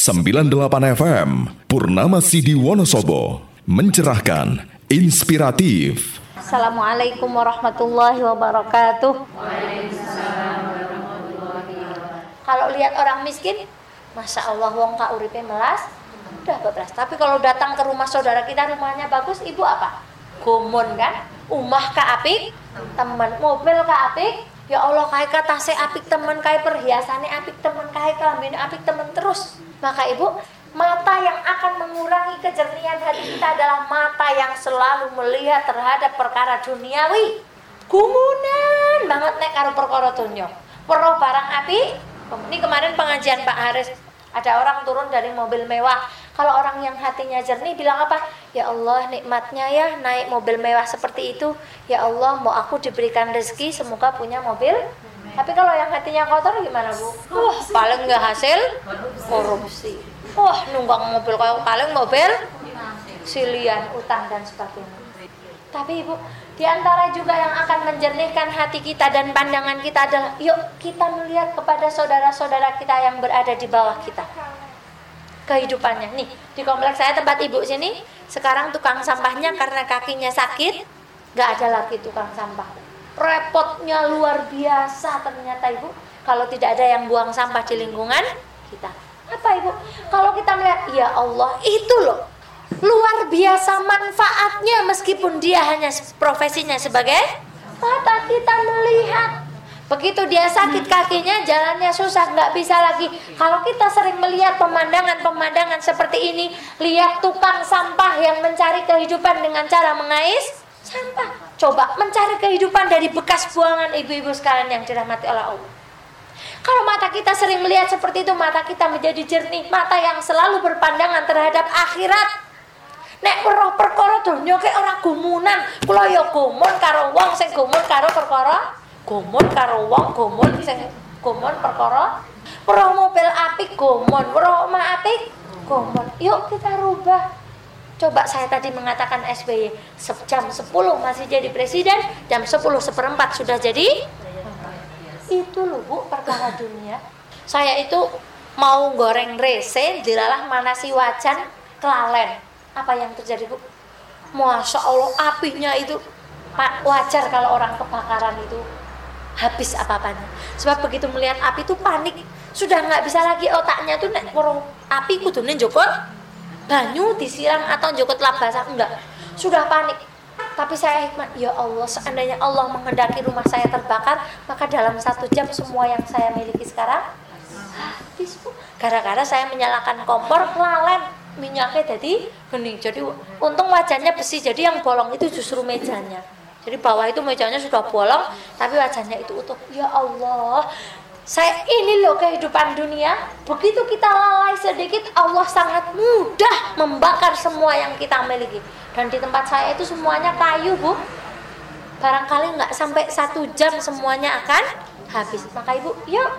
98 FM Purnama Sidi Wonosobo mencerahkan, inspiratif. Assalamualaikum warahmatullahi wabarakatuh. Kalau lihat orang miskin, masya Allah wong kak uripe melas, udah beras. Tapi kalau datang ke rumah saudara kita rumahnya bagus, ibu apa? Gumun kan? Umah kak apik, teman mobil kak apik, Ya Allah kai kata saya apik teman kai perhiasannya apik teman kai kelamin apik teman terus. Maka ibu mata yang akan mengurangi kejernihan hati kita adalah mata yang selalu melihat terhadap perkara duniawi. Gumunan banget nek karo perkara dunia. Perlu barang api. Ini kemarin pengajian Pak Haris ada orang turun dari mobil mewah. Kalau orang yang hatinya jernih bilang apa? Ya Allah nikmatnya ya naik mobil mewah seperti itu. Ya Allah mau aku diberikan rezeki semoga punya mobil. Tapi kalau yang hatinya kotor gimana bu? Wah paling nggak hasil korupsi. Wah nunggang mobil kayak paling mobil silian utang dan sebagainya. Tapi ibu di antara juga yang akan menjernihkan hati kita dan pandangan kita adalah yuk kita melihat kepada saudara-saudara kita yang berada di bawah kita. Kehidupannya. Nih, di kompleks saya tempat ibu sini, sekarang tukang sampahnya karena kakinya sakit, nggak ada lagi tukang sampah. Repotnya luar biasa ternyata ibu, kalau tidak ada yang buang sampah di lingkungan kita. Apa ibu? Kalau kita melihat, ya Allah, itu loh. Luar biasa manfaatnya meskipun dia hanya profesinya sebagai mata kita melihat begitu dia sakit kakinya jalannya susah nggak bisa lagi. Kalau kita sering melihat pemandangan-pemandangan seperti ini lihat tukang sampah yang mencari kehidupan dengan cara mengais sampah coba mencari kehidupan dari bekas buangan ibu-ibu sekalian yang dirahmati oleh Allah kalau mata kita sering melihat seperti itu mata kita menjadi jernih mata yang selalu berpandangan terhadap akhirat Nek weruh perkara donya ki ora gumunan. Kula ya gumun karo wong sing gumun karo perkara gumun karo wong gumun sing gumun perkara weruh mobil apik gumun, weruh omah apik gumun. Yuk kita rubah. Coba saya tadi mengatakan SBY jam 10 masih jadi presiden, jam 10 seperempat sudah jadi itu loh Bu perkara dunia. Saya itu mau goreng rese dilalah manasi wajan kelalen apa yang terjadi bu? Masya Allah apinya itu wajar kalau orang kebakaran itu habis apa-apanya. Sebab begitu melihat api itu panik, sudah nggak bisa lagi otaknya tuh nek api kudunya jokot banyu disiram atau jokot labasan enggak. Sudah panik. Tapi saya hikmat, ya Allah, seandainya Allah menghendaki rumah saya terbakar, maka dalam satu jam semua yang saya miliki sekarang habis bu. Gara-gara saya menyalakan kompor, lalen minyaknya jadi bening jadi untung wajahnya besi jadi yang bolong itu justru mejanya jadi bawah itu mejanya sudah bolong tapi wajahnya itu utuh ya Allah saya ini loh kehidupan dunia. Begitu kita lalai sedikit Allah sangat mudah membakar semua yang kita miliki. Dan di tempat saya itu semuanya kayu bu. Barangkali nggak sampai satu jam semuanya akan habis. Maka ibu yuk.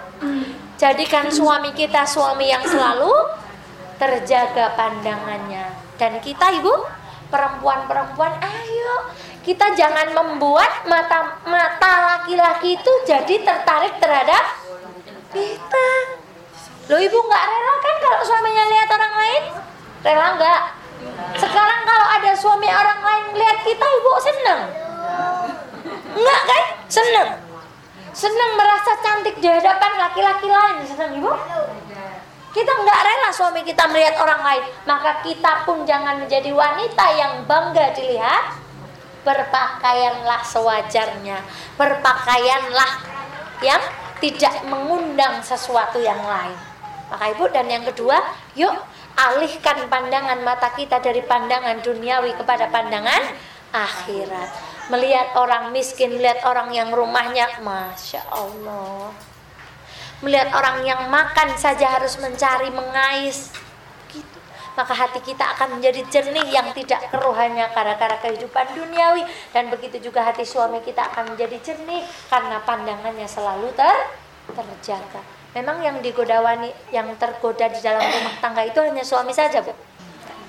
Jadikan suami kita suami yang selalu terjaga pandangannya. Dan kita ibu, perempuan-perempuan, ayo. Kita jangan membuat mata mata laki-laki itu jadi tertarik terhadap kita. Lo ibu nggak rela kan kalau suaminya lihat orang lain? Rela nggak? Sekarang kalau ada suami orang lain lihat kita, ibu seneng? Enggak kan? Seneng. Seneng merasa cantik di hadapan laki-laki lain, seneng ibu? Kita nggak rela suami kita melihat orang lain, maka kita pun jangan menjadi wanita yang bangga dilihat. Berpakaianlah sewajarnya, berpakaianlah yang tidak mengundang sesuatu yang lain. Maka ibu dan yang kedua, yuk alihkan pandangan mata kita dari pandangan duniawi kepada pandangan akhirat. Melihat orang miskin, melihat orang yang rumahnya, masya Allah melihat orang yang makan saja harus mencari mengais. Maka hati kita akan menjadi jernih yang tidak keruh hanya gara-gara kehidupan duniawi. Dan begitu juga hati suami kita akan menjadi jernih karena pandangannya selalu ter terjaga. Memang yang digoda wanita yang tergoda di dalam rumah tangga itu hanya suami saja bu.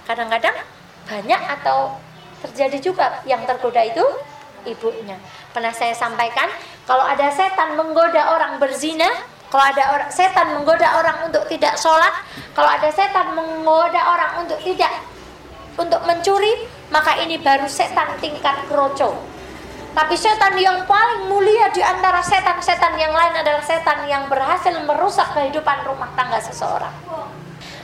Kadang-kadang banyak atau terjadi juga yang tergoda itu ibunya. Pernah saya sampaikan kalau ada setan menggoda orang berzina Kalau ada orang setan menggoda orang untuk tidak sholat, kalau ada setan menggoda orang untuk tidak untuk mencuri, maka ini baru setan tingkat kroco. Tapi setan yang paling mulia di antara setan-setan yang lain adalah setan yang berhasil merusak kehidupan rumah tangga seseorang.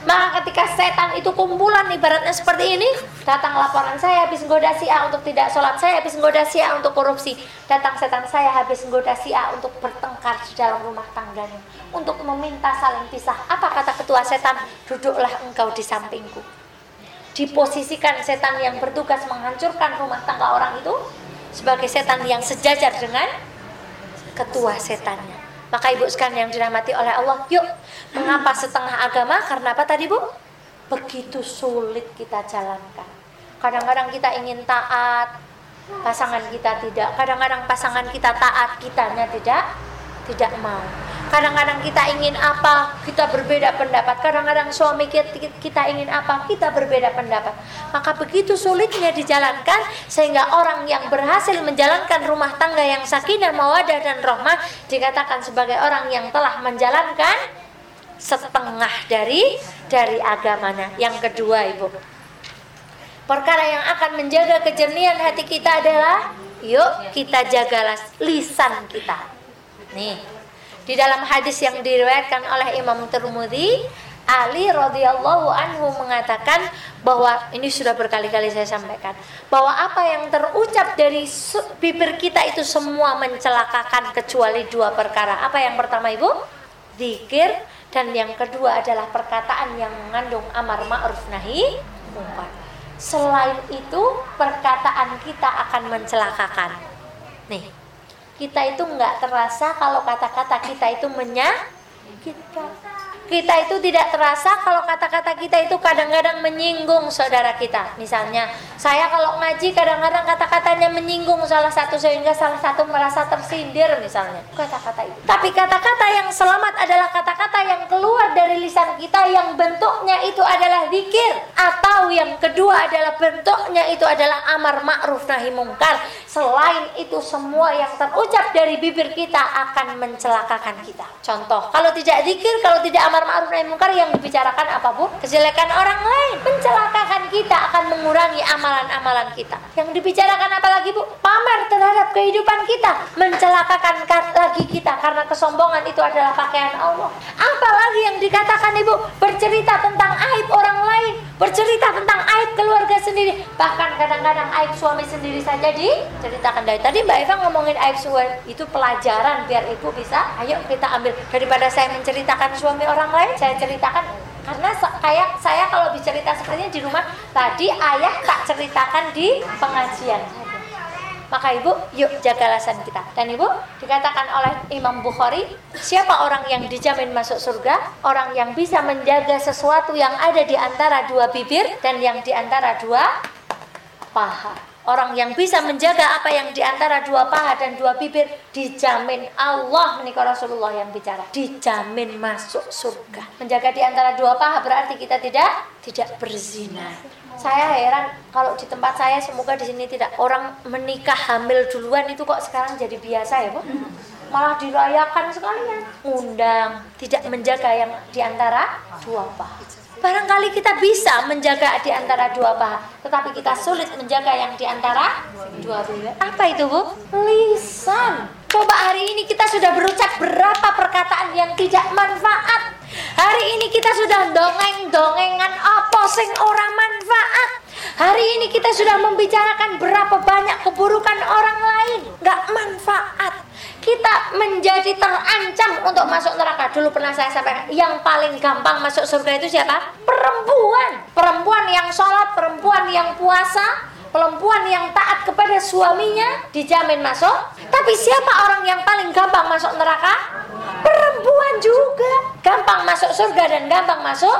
Maka ketika setan itu kumpulan ibaratnya seperti ini, datang laporan saya habis menggoda si A untuk tidak sholat, saya habis menggoda si A untuk korupsi. Datang setan saya habis menggoda si A untuk bertengkar di dalam rumah tangganya, untuk meminta saling pisah. Apa kata ketua setan? Duduklah engkau di sampingku. Diposisikan setan yang bertugas menghancurkan rumah tangga orang itu sebagai setan yang sejajar dengan ketua setannya. Maka ibu sekalian yang dirahmati oleh Allah, yuk mengapa setengah agama? Karena apa tadi bu? Begitu sulit kita jalankan. Kadang-kadang kita ingin taat, pasangan kita tidak. Kadang-kadang pasangan kita taat, kitanya tidak, tidak mau. Kadang-kadang kita ingin apa, kita berbeda pendapat. Kadang-kadang suami kita, ingin apa, kita berbeda pendapat. Maka begitu sulitnya dijalankan sehingga orang yang berhasil menjalankan rumah tangga yang sakinah, mawadah dan rahmah dikatakan sebagai orang yang telah menjalankan setengah dari dari agamanya. Yang kedua, Ibu. Perkara yang akan menjaga kejernihan hati kita adalah yuk kita jagalah lisan kita. Nih, di dalam hadis yang diriwayatkan oleh Imam Tirmidzi, Ali radhiyallahu anhu mengatakan bahwa ini sudah berkali-kali saya sampaikan bahwa apa yang terucap dari bibir kita itu semua mencelakakan kecuali dua perkara. Apa yang pertama Ibu? Zikir dan yang kedua adalah perkataan yang mengandung amar ma'ruf nahi munkar. Selain itu perkataan kita akan mencelakakan. Nih, kita itu nggak terasa kalau kata-kata kita itu menyakitkan kita itu tidak terasa kalau kata-kata kita itu kadang-kadang menyinggung saudara kita. Misalnya, saya kalau ngaji kadang-kadang kata-katanya menyinggung salah satu sehingga salah satu merasa tersindir misalnya. Kata-kata itu. Tapi kata-kata yang selamat adalah kata-kata yang keluar dari lisan kita yang bentuknya itu adalah zikir atau yang kedua adalah bentuknya itu adalah amar ma'ruf nahi mungkar. Selain itu semua yang terucap dari bibir kita akan mencelakakan kita. Contoh, kalau tidak zikir, kalau tidak amar amar ma'ruf nahi munkar yang dibicarakan apa Bu? Kejelekan orang lain. Mencelakakan kita akan mengurangi amalan-amalan kita. Yang dibicarakan apa lagi Bu? Pamer terhadap kehidupan kita, mencelakakan lagi kita karena kesombongan itu adalah pakaian Allah. Apalagi yang dikatakan Ibu? Bercerita tentang aib orang lain, bercerita tentang aib keluarga sendiri, bahkan kadang-kadang aib suami sendiri saja diceritakan. Dari tadi Mbak Eva ngomongin aib suami itu pelajaran biar Ibu bisa ayo kita ambil. Daripada saya menceritakan suami orang lain saya ceritakan. Karena kayak saya kalau bicerita sepertinya di rumah tadi ayah tak ceritakan di pengajian maka ibu yuk jaga alasan kita dan ibu dikatakan oleh Imam Bukhari siapa orang yang dijamin masuk surga orang yang bisa menjaga sesuatu yang ada di antara dua bibir dan yang di antara dua paha Orang yang bisa menjaga apa yang di antara dua paha dan dua bibir dijamin Allah menikah Rasulullah yang bicara dijamin masuk surga. Menjaga di antara dua paha berarti kita tidak tidak berzina. Saya heran kalau di tempat saya semoga di sini tidak orang menikah hamil duluan itu kok sekarang jadi biasa ya, Bu? Malah dirayakan sekalian. Undang, tidak menjaga yang di antara dua paha. Barangkali kita bisa menjaga di antara dua paha, tetapi kita sulit menjaga yang di antara dua bibir. Apa itu, Bu? Lisan. Coba hari ini kita sudah berucap berapa perkataan yang tidak manfaat. Hari ini kita sudah dongeng-dongengan apa sing orang manfaat. Hari ini kita sudah membicarakan berapa banyak keburukan orang lain, nggak manfaat kita menjadi terancam untuk masuk neraka. Dulu pernah saya sampaikan, yang paling gampang masuk surga itu siapa? Perempuan. Perempuan yang sholat, perempuan yang puasa, perempuan yang taat kepada suaminya dijamin masuk. Tapi siapa orang yang paling gampang masuk neraka? Perempuan juga. Gampang masuk surga dan gampang masuk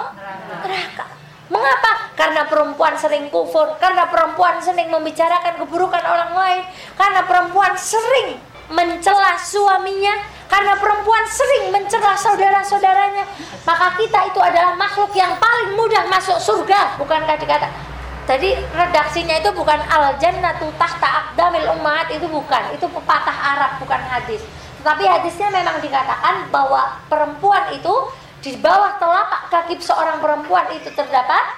neraka. Mengapa? Karena perempuan sering kufur, karena perempuan sering membicarakan keburukan orang lain, karena perempuan sering mencela suaminya karena perempuan sering mencela saudara-saudaranya maka kita itu adalah makhluk yang paling mudah masuk surga bukankah dikata tadi redaksinya itu bukan al jannatu tahta aqdamil ummahat itu bukan. Itu pepatah Arab bukan hadis. Tapi hadisnya memang dikatakan bahwa perempuan itu di bawah telapak kaki seorang perempuan itu terdapat.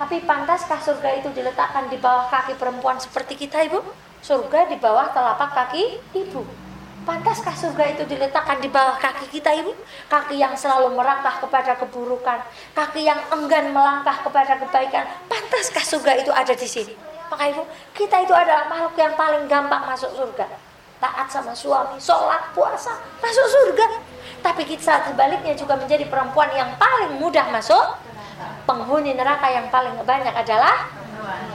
Tapi pantaskah surga itu diletakkan di bawah kaki perempuan seperti kita ibu? Surga di bawah telapak kaki ibu Pantaskah surga itu diletakkan di bawah kaki kita ibu? Kaki yang selalu merangkah kepada keburukan, kaki yang enggan melangkah kepada kebaikan. Pantaskah surga itu ada di sini? Maka ibu, kita itu adalah makhluk yang paling gampang masuk surga. Taat sama suami, sholat, puasa, masuk surga. Tapi kita sebaliknya juga menjadi perempuan yang paling mudah masuk. Penghuni neraka yang paling banyak adalah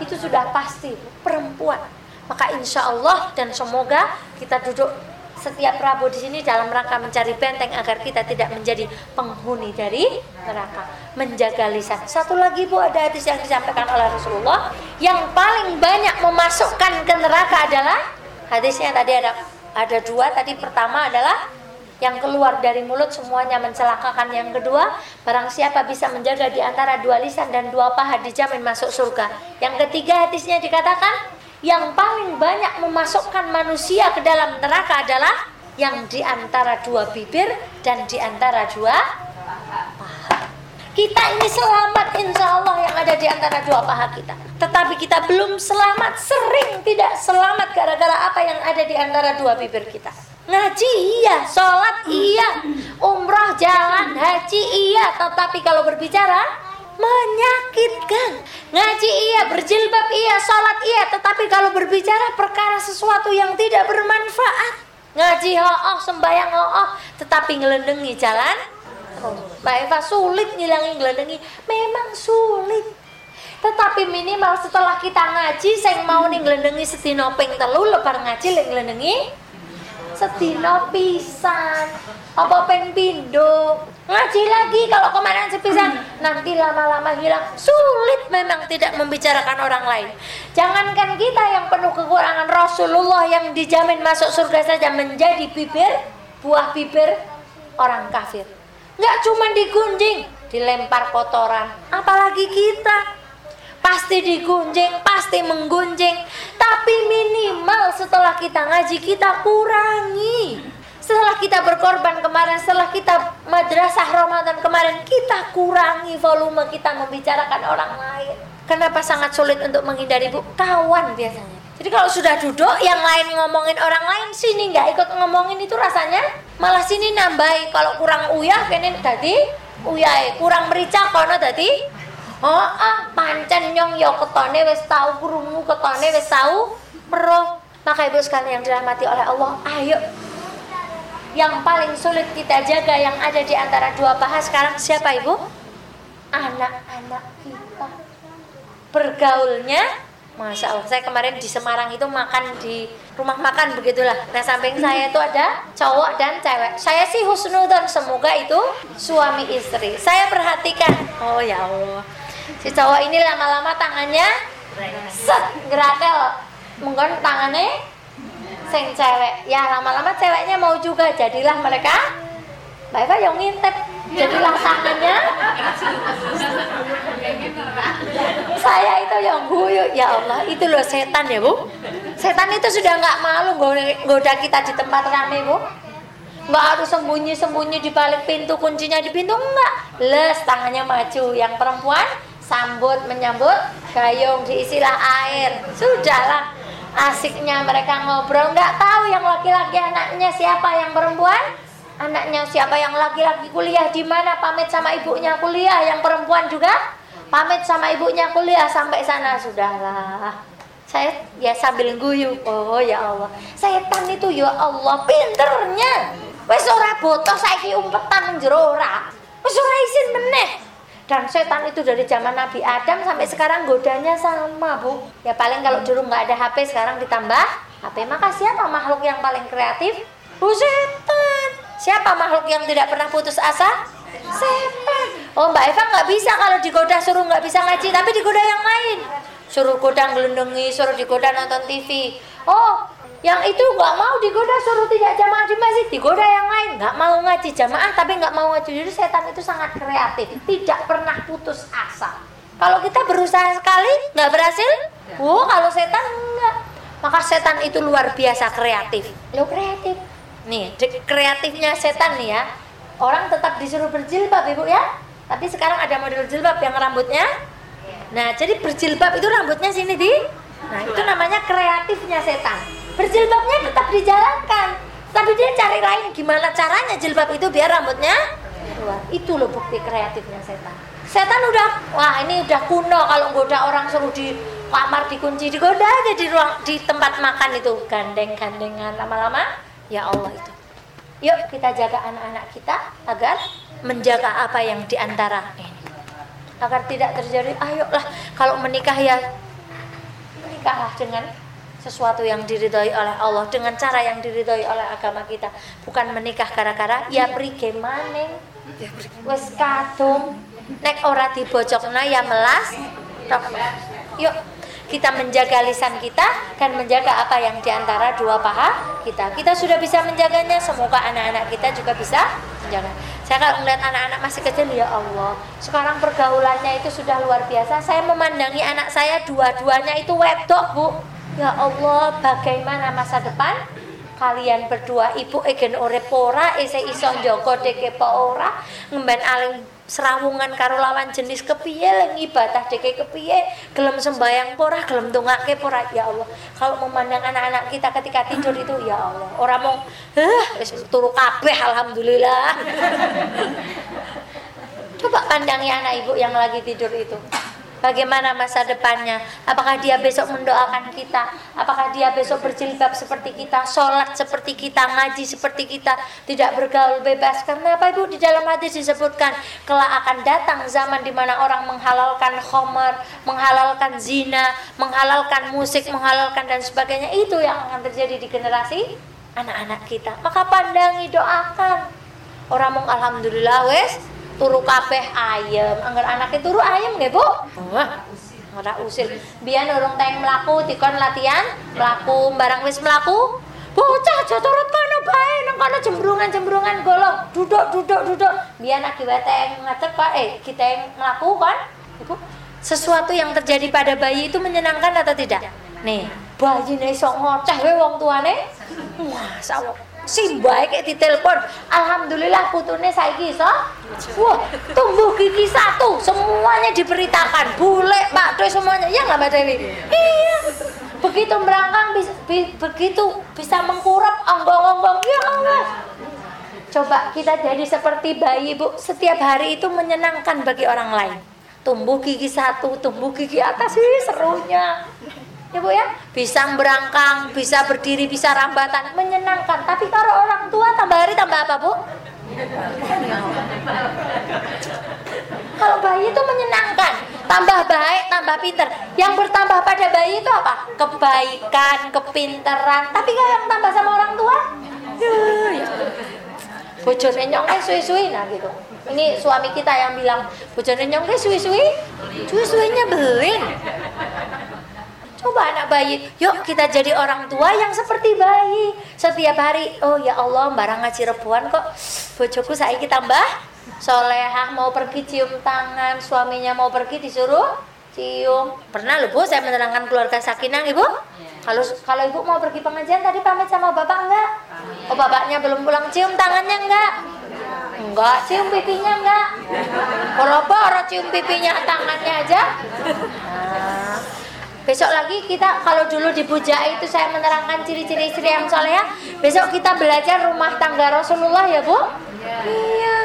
itu sudah pasti perempuan. Maka insya Allah dan semoga kita duduk setiap Rabu di sini dalam rangka mencari benteng agar kita tidak menjadi penghuni dari neraka, menjaga lisan. Satu lagi Bu ada hadis yang disampaikan oleh Rasulullah. Yang paling banyak memasukkan ke neraka adalah hadisnya tadi ada ada dua. Tadi pertama adalah yang keluar dari mulut semuanya mencelakakan. Yang kedua barang siapa bisa menjaga di antara dua lisan dan dua paha dijamin masuk surga. Yang ketiga hadisnya dikatakan yang paling banyak memasukkan manusia ke dalam neraka adalah yang di antara dua bibir dan di antara dua paha. Kita ini selamat insya Allah yang ada di antara dua paha kita. Tetapi kita belum selamat, sering tidak selamat gara-gara apa yang ada di antara dua bibir kita. Ngaji iya, sholat iya, umroh jalan, haji iya, tetapi kalau berbicara menyakitkan. Ngaji iya, berjilbab iya, salat iya, tetapi kalau berbicara perkara sesuatu yang tidak bermanfaat, ngaji oh, sembayang oh, tetapi ngelendengi jalan. Mbak Eva sulit ngilangi ngelendengi, memang sulit. Tetapi minimal setelah kita ngaji, saya mau nih ngelendengi setino telu lebar ngaji lek setino pisan. Apa peng pindo ngaji lagi kalau kemarin sepisan. Nanti lama-lama hilang. Sulit memang tidak membicarakan orang lain. Jangankan kita yang penuh kekurangan Rasulullah yang dijamin masuk surga saja menjadi bibir buah bibir orang kafir. Nggak cuma digunjing dilempar kotoran. Apalagi kita pasti digunjing, pasti menggunjing. Tapi minimal setelah kita ngaji kita kurangi. Setelah kita berkorban kemarin, setelah kita madrasah Ramadan kemarin, kita kurangi volume kita membicarakan orang lain. Kenapa sangat sulit untuk menghindari bu? Kawan biasanya. Jadi kalau sudah duduk, yang lain ngomongin orang lain, sini nggak ikut ngomongin itu rasanya malah sini nambahi. Kalau kurang uyah, kene tadi uyah, kurang merica kono tadi Oh, ah, pancen nyong ya ketone wis tahu krungu, ketone wis tahu pro. Maka ibu sekalian yang dirahmati oleh Allah, ayo yang paling sulit kita jaga yang ada di antara dua paha sekarang siapa ibu? Anak-anak kita. Bergaulnya Masya Allah, saya kemarin di Semarang itu makan di rumah makan begitulah. Nah samping saya itu ada cowok dan cewek. Saya sih husnudon, semoga itu suami istri. Saya perhatikan, oh ya Allah, si cowok ini lama-lama tangannya set gerakel mungkin tangannya sing cewek. Ya lama-lama ceweknya mau juga jadilah mereka mereka yang ngintip. Jadilah tangannya. Saya itu yang guyu. Ya Allah itu loh setan ya bu. Setan itu sudah nggak malu goda kita di tempat rame bu. Nggak harus sembunyi-sembunyi di balik pintu kuncinya di pintu enggak les tangannya maju. Yang perempuan sambut menyambut gayung diisilah air. Sudahlah asiknya mereka ngobrol. Nggak tahu yang laki-laki anaknya siapa yang perempuan? Anaknya siapa yang laki-laki kuliah di mana? Pamit sama ibunya kuliah. Yang perempuan juga? Pamit sama ibunya kuliah. Sampai sana. Sudahlah. Saya ya sambil guyu. Oh ya Allah. Setan itu ya Allah pinternya. Wes ora botoh saiki umpetan jero ora. Ora isin meneh dan setan itu dari zaman Nabi Adam sampai sekarang godanya sama bu. Ya paling kalau dulu nggak ada HP sekarang ditambah HP maka siapa makhluk yang paling kreatif. Bu setan. Siapa makhluk yang tidak pernah putus asa? Setan. Oh mbak Eva nggak bisa kalau digoda suruh nggak bisa ngaji tapi digoda yang lain. Suruh godang gelendungi suruh digoda nonton TV oh yang itu nggak mau digoda suruh tidak jamaah di masjid digoda yang lain. Nggak mau ngaji jamaah tapi nggak mau ngaji. Jadi setan itu sangat kreatif tidak pernah putus asa. Kalau kita berusaha sekali nggak berhasil? Oh kalau setan enggak maka setan itu luar biasa kreatif. Lo kreatif. Nih kreatifnya setan nih ya. Orang tetap disuruh berjilbab ibu ya. Tapi sekarang ada model jilbab yang rambutnya. Nah jadi berjilbab itu rambutnya sini di. Nah itu namanya kreatifnya setan berjilbabnya tetap dijalankan. Tapi dia cari lain. Gimana caranya jilbab itu biar rambutnya keluar? Itu loh bukti kreatifnya setan. Setan udah wah ini udah kuno kalau goda orang suruh di kamar dikunci. Digoda aja di ruang di tempat makan itu. Gandeng-gandengan lama-lama. Ya Allah itu. Yuk kita jaga anak-anak kita agar menjaga apa yang di antara ini. Agar tidak terjadi ayolah kalau menikah ya. Menikahlah dengan sesuatu yang diridhoi oleh Allah dengan cara yang diridhoi oleh agama kita bukan menikah gara-gara ya prige maning wes kadung nek ora dibojokna ya melas yuk kita menjaga lisan kita dan menjaga apa yang di antara dua paha kita. Kita sudah bisa menjaganya, semoga anak-anak kita juga bisa menjaga. Saya kalau melihat anak-anak masih kecil, ya Allah, sekarang pergaulannya itu sudah luar biasa. Saya memandangi anak saya dua-duanya itu wedok, Bu. Ya Allah, bagaimana masa depan? Kalian berdua ibu egen ore pora ese iso njogo deke ora? Ngemben aling serawungan karo lawan jenis kepiye? Leng ibadah deke kepiye? Gelem sembayang pora gelem dongake pora ya Allah kalau memandang anak-anak kita ketika tidur itu ya Allah. Orang mau wis turu kabeh alhamdulillah. Coba pandangi anak ibu yang lagi tidur itu bagaimana masa depannya? Apakah dia besok mendoakan kita? Apakah dia besok berjilbab seperti kita? Sholat seperti kita? Ngaji seperti kita? Tidak bergaul bebas. Karena apa ibu? Di dalam hadis disebutkan kelak akan datang zaman di mana orang menghalalkan khomer menghalalkan zina menghalalkan musik menghalalkan dan sebagainya. Itu yang akan terjadi di generasi anak-anak kita. Maka pandangi doakan. Orang mong alhamdulillah wes turu kabeh ayam anggar anaknya turu ayam nggih Bu? Ora usil biyen urung teng mlaku dikon latihan mlaku barang wis mlaku. Bocah aja turut kono bae nang kono jembrungan-jembrungan golong duduk duduk duduk. Biyen lagi teng ngadeg Pak. Eh kita mlaku kan Ibu sesuatu yang terjadi pada bayi itu menyenangkan atau tidak? Nih bayi nih sok ngoceh we wong tuane. Wah sawah simbae kayak ditelepon alhamdulillah putune saiki iso. Wah tumbuh gigi satu semuanya diberitakan. Bule pak doy semuanya. Ya nggak mbak Dewi? Iya. Begitu merangkang begitu bisa mengkurap onggong-onggong ya Allah coba kita jadi seperti bayi bu. Setiap hari itu menyenangkan bagi orang lain. Tumbuh gigi satu tumbuh gigi atas. Sih serunya ya bu ya? Bisa berangkang bisa berdiri bisa rambatan menyenangkan. Tapi kalau orang tua tambah hari tambah apa bu? Kalau bayi itu menyenangkan tambah baik tambah pinter. Yang bertambah pada bayi itu apa? Kebaikan kepinteran. Tapi kalau yang tambah sama orang tua? Ya, bojone nyongke suwi-suwi. Nah gitu. Ini suami kita yang bilang bojone nyongke suwi-suwi? Suwi-suwinya belin Coba anak bayi, yuk kita jadi orang tua yang seperti bayi. Setiap hari, oh ya Allah, barang ngaji rebuan kok. Bojoku saya kita tambah solehah mau pergi cium tangan, suaminya mau pergi disuruh cium. Pernah loh Bu, saya menerangkan keluarga Sakinang Ibu. Kalau kalau Ibu mau pergi pengajian tadi pamit sama Bapak enggak? Oh bapaknya belum pulang cium tangannya enggak? Enggak, cium pipinya enggak? Kalau apa cium pipinya tangannya aja? Besok lagi kita kalau dulu di Bujai itu saya menerangkan ciri-ciri istri yang soleha. Besok kita belajar rumah tangga Rasulullah ya Bu. Iya. iya.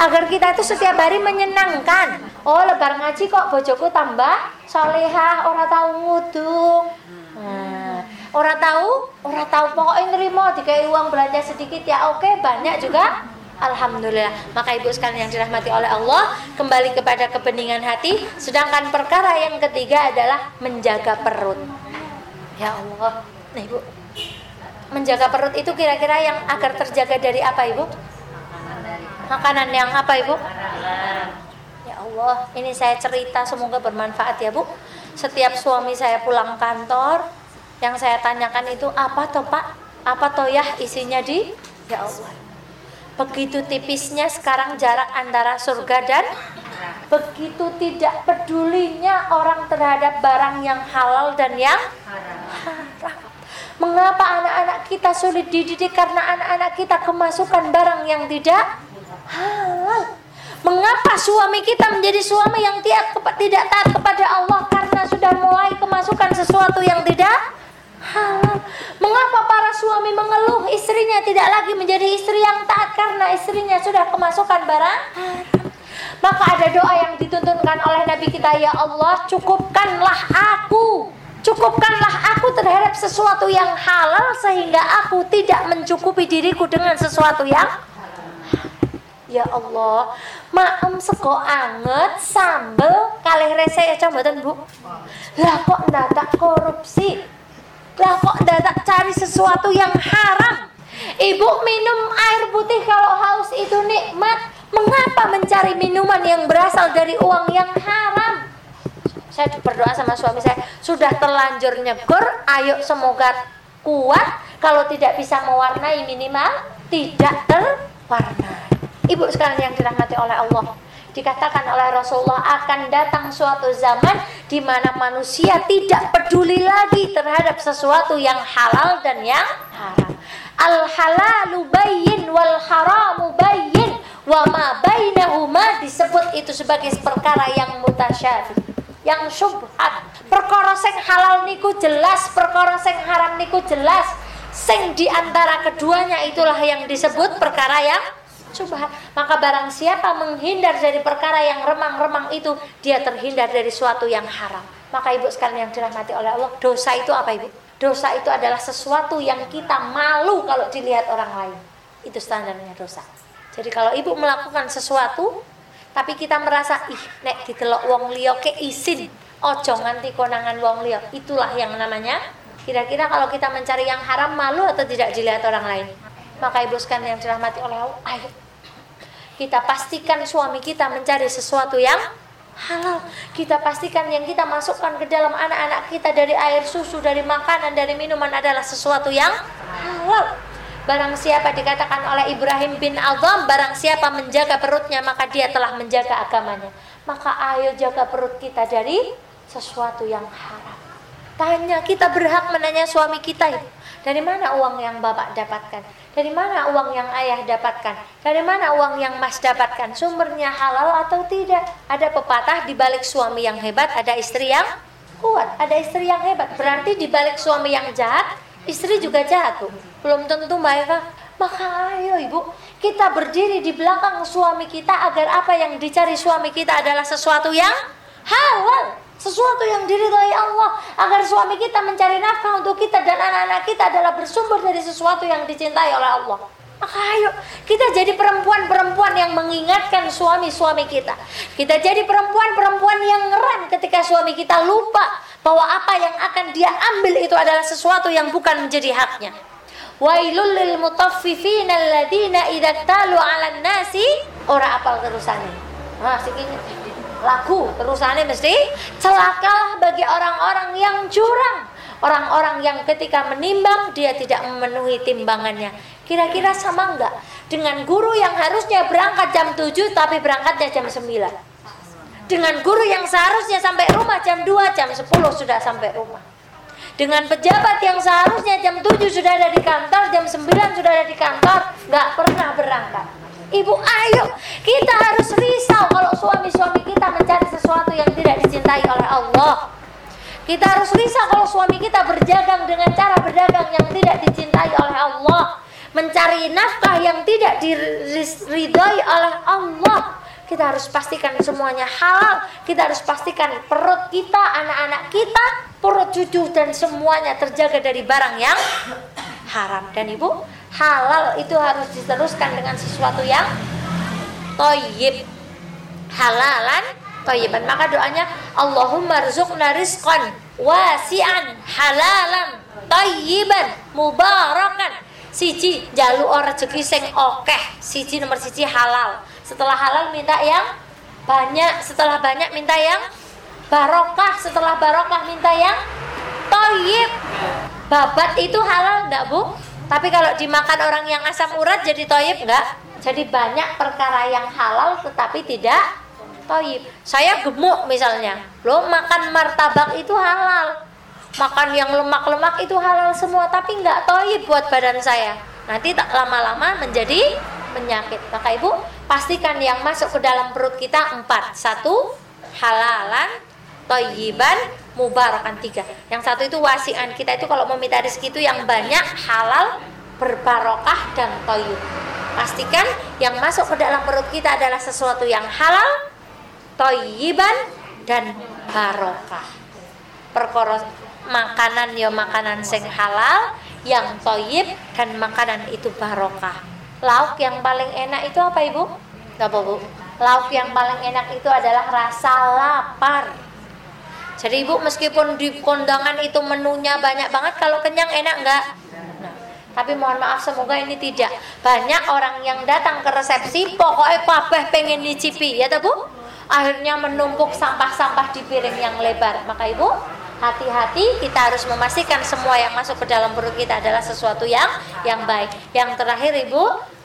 Agar kita itu setiap hari menyenangkan. Oh lebar ngaji kok bojoku tambah soleha, orang tahu ngudung. Nah, orang tahu, orang tahu pokoknya nerima dikai uang belanja sedikit ya oke banyak juga Alhamdulillah. Maka ibu sekalian yang dirahmati oleh Allah, kembali kepada kebeningan hati. Sedangkan perkara yang ketiga adalah menjaga perut. Ya Allah. Nah ibu, menjaga perut itu kira-kira yang agar terjaga dari apa ibu? Makanan yang apa ibu? Ya Allah, ini saya cerita semoga bermanfaat ya bu. Setiap suami saya pulang kantor, yang saya tanyakan itu apa toh pak? Apa toh ya isinya di? Ya Allah Begitu tipisnya sekarang jarak antara surga dan begitu tidak pedulinya orang terhadap barang yang halal dan yang haram. Mengapa anak-anak kita sulit dididik karena anak-anak kita kemasukan barang yang tidak halal? Mengapa suami kita menjadi suami yang tidak taat kepada Allah karena sudah mulai kemasukan sesuatu yang tidak halal? Mengapa para suami mengeluh istrinya tidak lagi menjadi istri yang taat karena istrinya sudah kemasukan barang Maka ada doa yang dituntunkan oleh Nabi kita, ya Allah, cukupkanlah aku Cukupkanlah aku terhadap sesuatu yang halal sehingga aku tidak mencukupi diriku dengan sesuatu yang Ya Allah, maem sego anget sambel kalih rese ya coba Bu. Lah kok ndadak korupsi? Lah kok ndadak cari sesuatu yang haram? Ibu minum air putih kalau haus itu nikmat. Mengapa mencari minuman yang berasal dari uang yang haram? saya berdoa sama suami saya sudah terlanjur nyegur ayo semoga kuat kalau tidak bisa mewarnai minimal tidak terwarnai ibu sekalian yang dirahmati oleh Allah dikatakan oleh Rasulullah akan datang suatu zaman di mana manusia tidak peduli lagi terhadap sesuatu yang halal dan yang haram. Al halalu bayyin wal haramu bayyin wa ma bainahuma disebut itu sebagai perkara yang mutasyabih yang subhat perkara sing halal niku jelas perkara sing haram niku jelas sing di antara keduanya itulah yang disebut perkara yang subhat maka barang siapa menghindar dari perkara yang remang-remang itu dia terhindar dari suatu yang haram. Maka ibu sekalian yang dirahmati oleh Allah dosa itu apa ibu? Dosa itu adalah sesuatu yang kita malu kalau dilihat orang lain. Itu standarnya dosa. Jadi kalau ibu melakukan sesuatu tapi kita merasa ih nek ditelok wong liya ke isin ojo nganti konangan wong liya. Itulah yang namanya kira-kira kalau kita mencari yang haram malu atau tidak dilihat orang lain. Maka ibu sekalian yang dirahmati oleh Allah ayo kita pastikan suami kita mencari sesuatu yang halal. Kita pastikan yang kita masukkan ke dalam anak-anak kita dari air susu dari makanan dari minuman adalah sesuatu yang halal. Barang siapa dikatakan oleh Ibrahim bin Azam Barang siapa menjaga perutnya maka dia telah menjaga agamanya. Maka ayo jaga perut kita dari sesuatu yang haram. Tanya, kita berhak menanya suami kita Dari mana uang yang bapak dapatkan? Dari mana uang yang ayah dapatkan? Dari mana uang yang mas dapatkan? Sumbernya halal atau tidak? Ada pepatah di balik suami yang hebat ada istri yang kuat, ada istri yang hebat. Berarti di balik suami yang jahat, istri juga jahat tuh belum tentu Mbak Eva maka ayo ibu kita berdiri di belakang suami kita agar apa yang dicari suami kita adalah sesuatu yang halal sesuatu yang diridhoi Allah agar suami kita mencari nafkah untuk kita dan anak-anak kita adalah bersumber dari sesuatu yang dicintai oleh Allah. Maka ayo kita jadi perempuan-perempuan yang mengingatkan suami-suami kita. Kita jadi perempuan-perempuan yang ngerem ketika suami kita lupa bahwa apa yang akan dia ambil itu adalah sesuatu yang bukan menjadi haknya. Wailul lil mutaffifin alladziina idza 'alan nasi ora apal terusane. Nah, lagu terusane mesti celakalah bagi orang-orang yang curang. Orang-orang yang ketika menimbang dia tidak memenuhi timbangannya. Kira-kira sama enggak dengan guru yang harusnya berangkat jam 7 tapi berangkatnya jam 9? Dengan guru yang seharusnya sampai rumah jam 2, jam 10 sudah sampai rumah dengan pejabat yang seharusnya jam 7 sudah ada di kantor, jam 9 sudah ada di kantor, nggak pernah berangkat. Ibu, ayo kita harus risau kalau suami-suami kita mencari sesuatu yang tidak dicintai oleh Allah. Kita harus risau kalau suami kita berjagang dengan cara berdagang yang tidak dicintai oleh Allah. Mencari nafkah yang tidak diridhoi oleh Allah kita harus pastikan semuanya halal kita harus pastikan perut kita anak-anak kita perut cucu dan semuanya terjaga dari barang yang haram dan ibu halal itu harus diteruskan dengan sesuatu yang toyib halalan toyiban maka doanya Allahumma rizqna rizqan wasi'an halalan toyiban mubarakan. Siji jalu rezeki sing okeh. Siji nomor siji halal. Setelah halal minta yang banyak, setelah banyak minta yang barokah, setelah barokah minta yang toyib. Babat itu halal enggak bu? Tapi kalau dimakan orang yang asam urat jadi toyib enggak? Jadi banyak perkara yang halal tetapi tidak toyib. Saya gemuk misalnya, lo makan martabak itu halal. makan yang lemak-lemak itu halal semua tapi nggak toib buat badan saya nanti tak lama-lama menjadi penyakit maka ibu pastikan yang masuk ke dalam perut kita empat satu halalan toyiban mubarakan tiga. Yang satu itu wasian. Kita itu kalau mau minta rezeki itu yang banyak halal berbarokah dan toyib. Pastikan yang masuk ke dalam perut kita adalah sesuatu yang halal toyiban dan barokah. Perkara makanan ya makanan sing halal yang toyib dan makanan itu barokah. Lauk yang paling enak itu apa ibu? apa bu? lauk yang paling enak itu adalah rasa lapar jadi ibu meskipun di kondangan itu menunya banyak banget kalau kenyang enak enggak? Nah, tapi mohon maaf semoga ini tidak banyak orang yang datang ke resepsi pokoknya papeh pengen dicipi ya bu? akhirnya menumpuk sampah-sampah di piring yang lebar maka ibu hati-hati kita harus memastikan semua yang masuk ke dalam perut kita adalah sesuatu yang yang baik. Yang terakhir Ibu,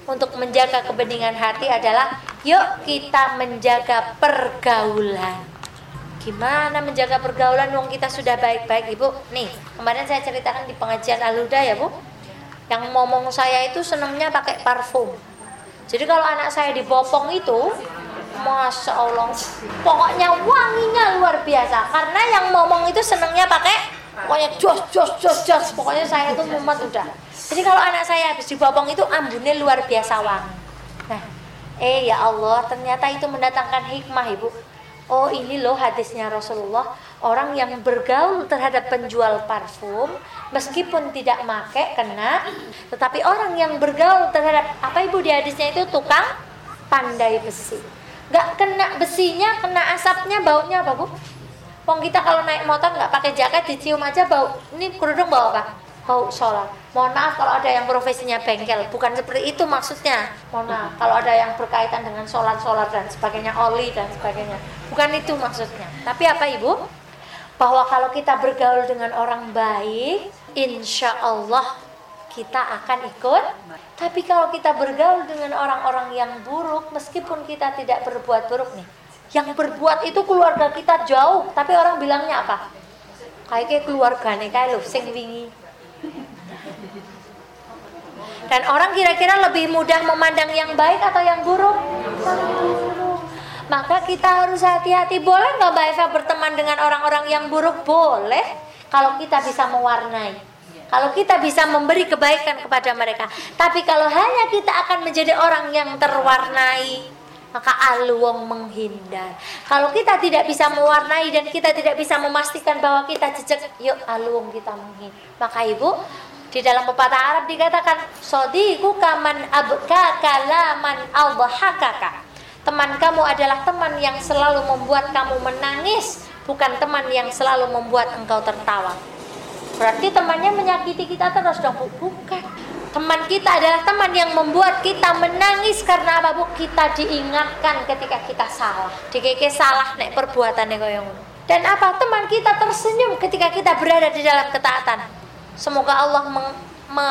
untuk menjaga kebeningan hati adalah yuk kita menjaga pergaulan. Gimana menjaga pergaulan wong kita sudah baik-baik Ibu? Nih, kemarin saya ceritakan di pengajian Aluda ya Bu. Yang ngomong saya itu senangnya pakai parfum. Jadi kalau anak saya dibopong itu Masya Allah Pokoknya wanginya luar biasa Karena yang ngomong itu senengnya pakai Pokoknya jos jos jos jos Pokoknya saya itu mumet udah Jadi kalau anak saya habis dibopong itu ambunnya luar biasa wangi Nah Eh ya Allah ternyata itu mendatangkan hikmah ibu Oh ini loh hadisnya Rasulullah. Orang yang bergaul terhadap penjual parfum Meskipun tidak make kena. Tetapi orang yang bergaul terhadap Apa ibu di hadisnya itu? Tukang pandai besi. Nggak kena besinya kena asapnya baunya apa bu? Wong kita kalau naik motor nggak pakai jaket dicium aja bau ini kerudung bau apa bau sholat. Mohon maaf kalau ada yang profesinya bengkel. Bukan seperti itu maksudnya. Mohon maaf kalau ada yang berkaitan dengan sholat sholat dan sebagainya oli dan sebagainya. Bukan itu maksudnya. Tapi apa ibu? Bahwa kalau kita bergaul dengan orang baik insya Allah kita akan ikut. Tapi kalau kita bergaul dengan orang-orang yang buruk, meskipun kita tidak berbuat buruk nih, yang berbuat itu keluarga kita jauh, tapi orang bilangnya apa? Kayak keluarga nih, kayak lo sing wingi. Dan orang kira-kira lebih mudah memandang yang baik atau yang buruk? Maka kita harus hati-hati. Boleh nggak Mbak Eva berteman dengan orang-orang yang buruk? Boleh. Kalau kita bisa mewarnai. Kalau kita bisa memberi kebaikan kepada mereka. Tapi kalau hanya kita akan menjadi orang yang terwarnai, maka aluong menghindar. Kalau kita tidak bisa mewarnai dan kita tidak bisa memastikan bahwa kita jejak, yuk aluong kita menghindar. Maka ibu, di dalam pepatah Arab dikatakan, sodiku kaman abka kalaman albahakaka. Teman kamu adalah teman yang selalu membuat kamu menangis, bukan teman yang selalu membuat engkau tertawa. Berarti temannya menyakiti kita terus dong, Bu. Bukan. Teman kita adalah teman yang membuat kita menangis karena apa, Bu? Kita diingatkan ketika kita salah. Dikeke salah nek perbuatannya yang Dan apa? Teman kita tersenyum ketika kita berada di dalam ketaatan. Semoga Allah meng, me,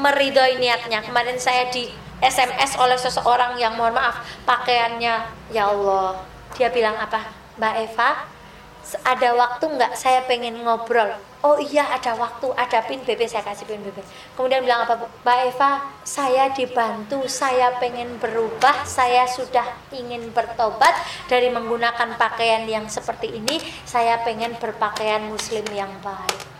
meridhoi niatnya. Kemarin saya di SMS oleh seseorang yang mohon maaf pakaiannya ya Allah. Dia bilang apa? Mbak Eva, ada waktu nggak? Saya pengen ngobrol. Oh iya ada waktu. Ada pin BB saya kasih pin BB kemudian bilang apa Mbak Eva saya dibantu. Saya pengen berubah. Saya sudah ingin bertobat dari menggunakan pakaian yang seperti ini. Saya pengen berpakaian muslim yang baik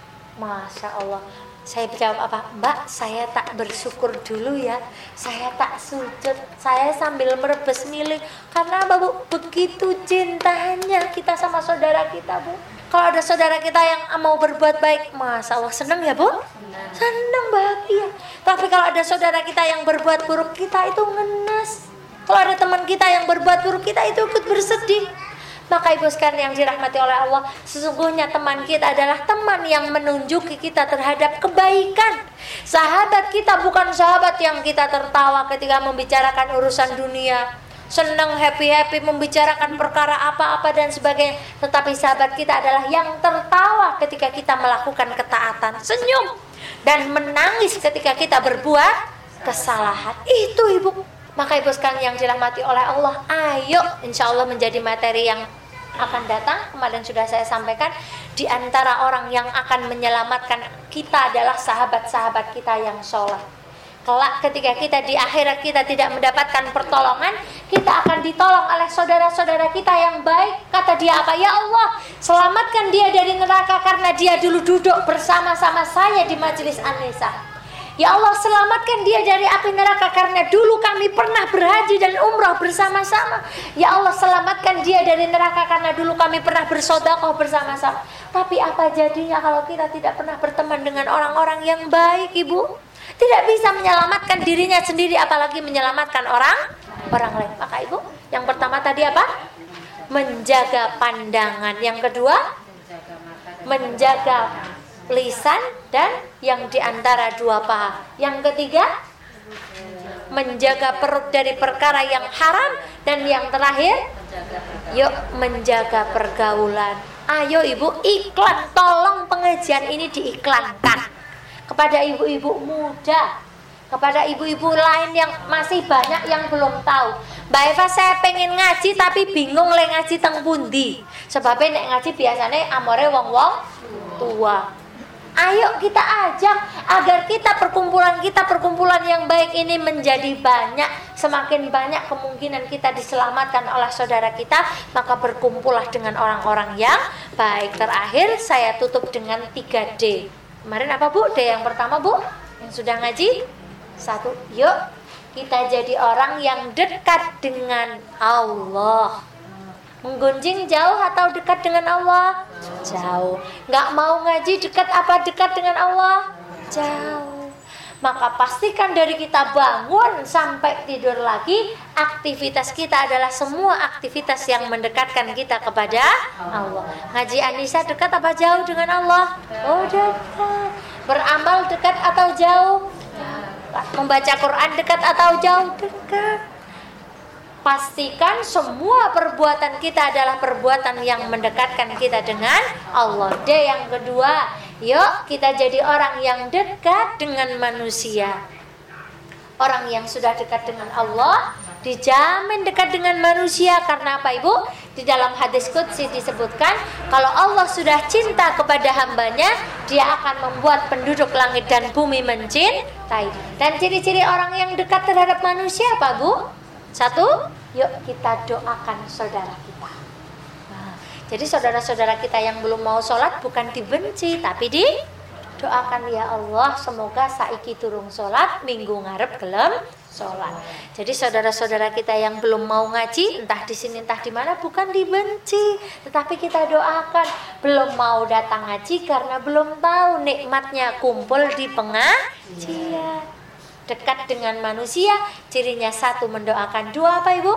Masya Allah. Saya jawab apa? Mbak saya tak bersyukur dulu ya. Saya tak sujud. Saya sambil merebus milik karena apa bu? Begitu cintanya kita sama saudara kita bu. Kalau ada saudara kita yang mau berbuat baik masa Allah senang ya bu? Senang bahagia tapi kalau ada saudara kita yang berbuat buruk kita itu ngenes. Kalau ada teman kita yang berbuat buruk kita itu ikut bersedih maka ibu sekalian yang dirahmati oleh Allah, sesungguhnya teman kita adalah teman yang menunjuki kita terhadap kebaikan. Sahabat kita bukan sahabat yang kita tertawa ketika membicarakan urusan dunia, senang happy-happy membicarakan perkara apa-apa dan sebagainya. Tetapi sahabat kita adalah yang tertawa ketika kita melakukan ketaatan, senyum dan menangis ketika kita berbuat kesalahan. Itu ibu. Maka ibu sekalian yang dirahmati oleh Allah, ayo insya Allah menjadi materi yang akan datang kemarin sudah saya sampaikan di antara orang yang akan menyelamatkan kita adalah sahabat-sahabat kita yang sholat. Kelak ketika kita di akhirat kita tidak mendapatkan pertolongan kita akan ditolong oleh saudara-saudara kita yang baik. Kata dia apa? Ya Allah selamatkan dia dari neraka karena dia dulu duduk bersama-sama saya di majelis Anisa Ya Allah selamatkan dia dari api neraka karena dulu kami pernah berhaji dan umrah bersama-sama. Ya Allah selamatkan dia dari neraka karena dulu kami pernah bersodakoh bersama-sama. Tapi apa jadinya kalau kita tidak pernah berteman dengan orang-orang yang baik, Ibu? Tidak bisa menyelamatkan dirinya sendiri apalagi menyelamatkan orang orang lain. Maka Ibu, yang pertama tadi apa? Menjaga pandangan. Yang kedua, menjaga lisan dan yang di antara dua paha. Yang ketiga, menjaga perut dari perkara yang haram dan yang terakhir, yuk menjaga pergaulan. Ayo ibu iklan, tolong pengajian ini diiklankan kepada ibu-ibu muda, kepada ibu-ibu lain yang masih banyak yang belum tahu. Mbak Eva saya pengen ngaji tapi bingung le ngaji teng pundi. Sebabnya nek ngaji biasanya amore wong-wong tua. Ayo kita ajak agar kita perkumpulan kita perkumpulan yang baik ini menjadi banyak semakin banyak kemungkinan kita diselamatkan oleh saudara kita maka berkumpullah dengan orang-orang yang baik terakhir saya tutup dengan 3D Kemarin apa Bu? D yang pertama Bu? Yang sudah ngaji? Satu. Yuk kita jadi orang yang dekat dengan Allah. Menggunjing jauh atau dekat dengan Allah? Jauh. Nggak mau ngaji dekat apa dekat dengan Allah? Jauh. Maka pastikan dari kita bangun sampai tidur lagi Aktivitas kita adalah semua aktivitas yang mendekatkan kita kepada Allah Ngaji Anissa dekat apa jauh dengan Allah? Oh dekat Beramal dekat atau jauh? Membaca Quran dekat atau jauh? Dekat pastikan semua perbuatan kita adalah perbuatan yang mendekatkan kita dengan Allah. D yang kedua, yuk kita jadi orang yang dekat dengan manusia. Orang yang sudah dekat dengan Allah dijamin dekat dengan manusia karena apa Ibu? Di dalam hadis qudsi disebutkan kalau Allah sudah cinta kepada hambanya, dia akan membuat penduduk langit dan bumi mencintai. Dan ciri-ciri orang yang dekat terhadap manusia apa Bu? Satu, yuk kita doakan saudara kita. Jadi saudara-saudara kita yang belum mau sholat bukan dibenci, tapi di doakan ya Allah semoga saiki turung sholat minggu ngarep gelem sholat. Jadi saudara-saudara kita yang belum mau ngaji entah di sini entah di mana bukan dibenci, tetapi kita doakan belum mau datang ngaji karena belum tahu nikmatnya kumpul di pengajian dekat dengan manusia cirinya satu mendoakan dua apa ibu?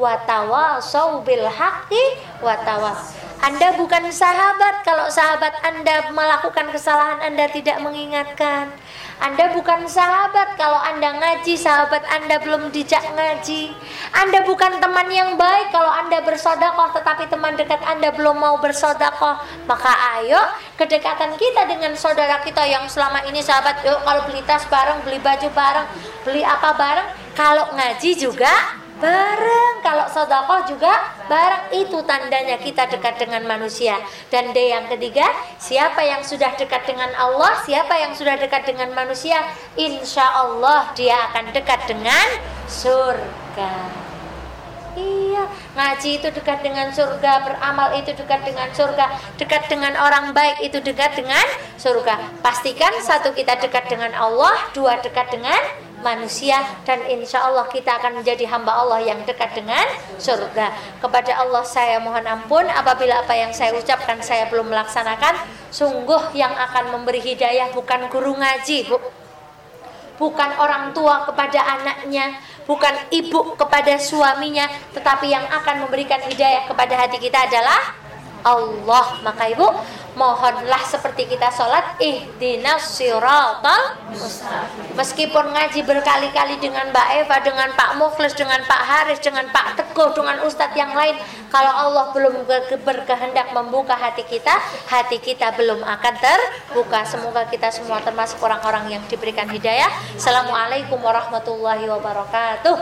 Watawasau bil haqqi watawas Anda bukan sahabat kalau sahabat Anda melakukan kesalahan Anda tidak mengingatkan anda bukan sahabat kalau Anda ngaji, sahabat Anda belum dijak ngaji. Anda bukan teman yang baik kalau Anda bersodakoh, tetapi teman dekat Anda belum mau bersodakoh. Maka ayo kedekatan kita dengan saudara kita yang selama ini sahabat, yuk kalau beli tas bareng, beli baju bareng, beli apa bareng, kalau ngaji juga bareng kalau sodakoh juga bareng itu tandanya kita dekat dengan manusia dan D yang ketiga siapa yang sudah dekat dengan Allah siapa yang sudah dekat dengan manusia insya Allah dia akan dekat dengan surga Iya, ngaji itu dekat dengan surga, beramal itu dekat dengan surga, dekat dengan orang baik itu dekat dengan surga. Pastikan satu kita dekat dengan Allah, dua dekat dengan manusia dan insya Allah kita akan menjadi hamba Allah yang dekat dengan surga. Kepada Allah saya mohon ampun apabila apa yang saya ucapkan saya belum melaksanakan. Sungguh yang akan memberi hidayah bukan guru ngaji, Bu. Bukan orang tua kepada anaknya, bukan ibu kepada suaminya, tetapi yang akan memberikan hidayah kepada hati kita adalah Allah. Maka Ibu, mohonlah seperti kita sholat ihdinas siratal meskipun ngaji berkali-kali dengan Mbak Eva dengan Pak Mukhlis dengan Pak Haris dengan Pak Teguh dengan Ustadz yang lain kalau Allah belum berkehendak membuka hati kita hati kita belum akan terbuka. Semoga kita semua termasuk orang-orang yang diberikan hidayah. Assalamualaikum warahmatullahi wabarakatuh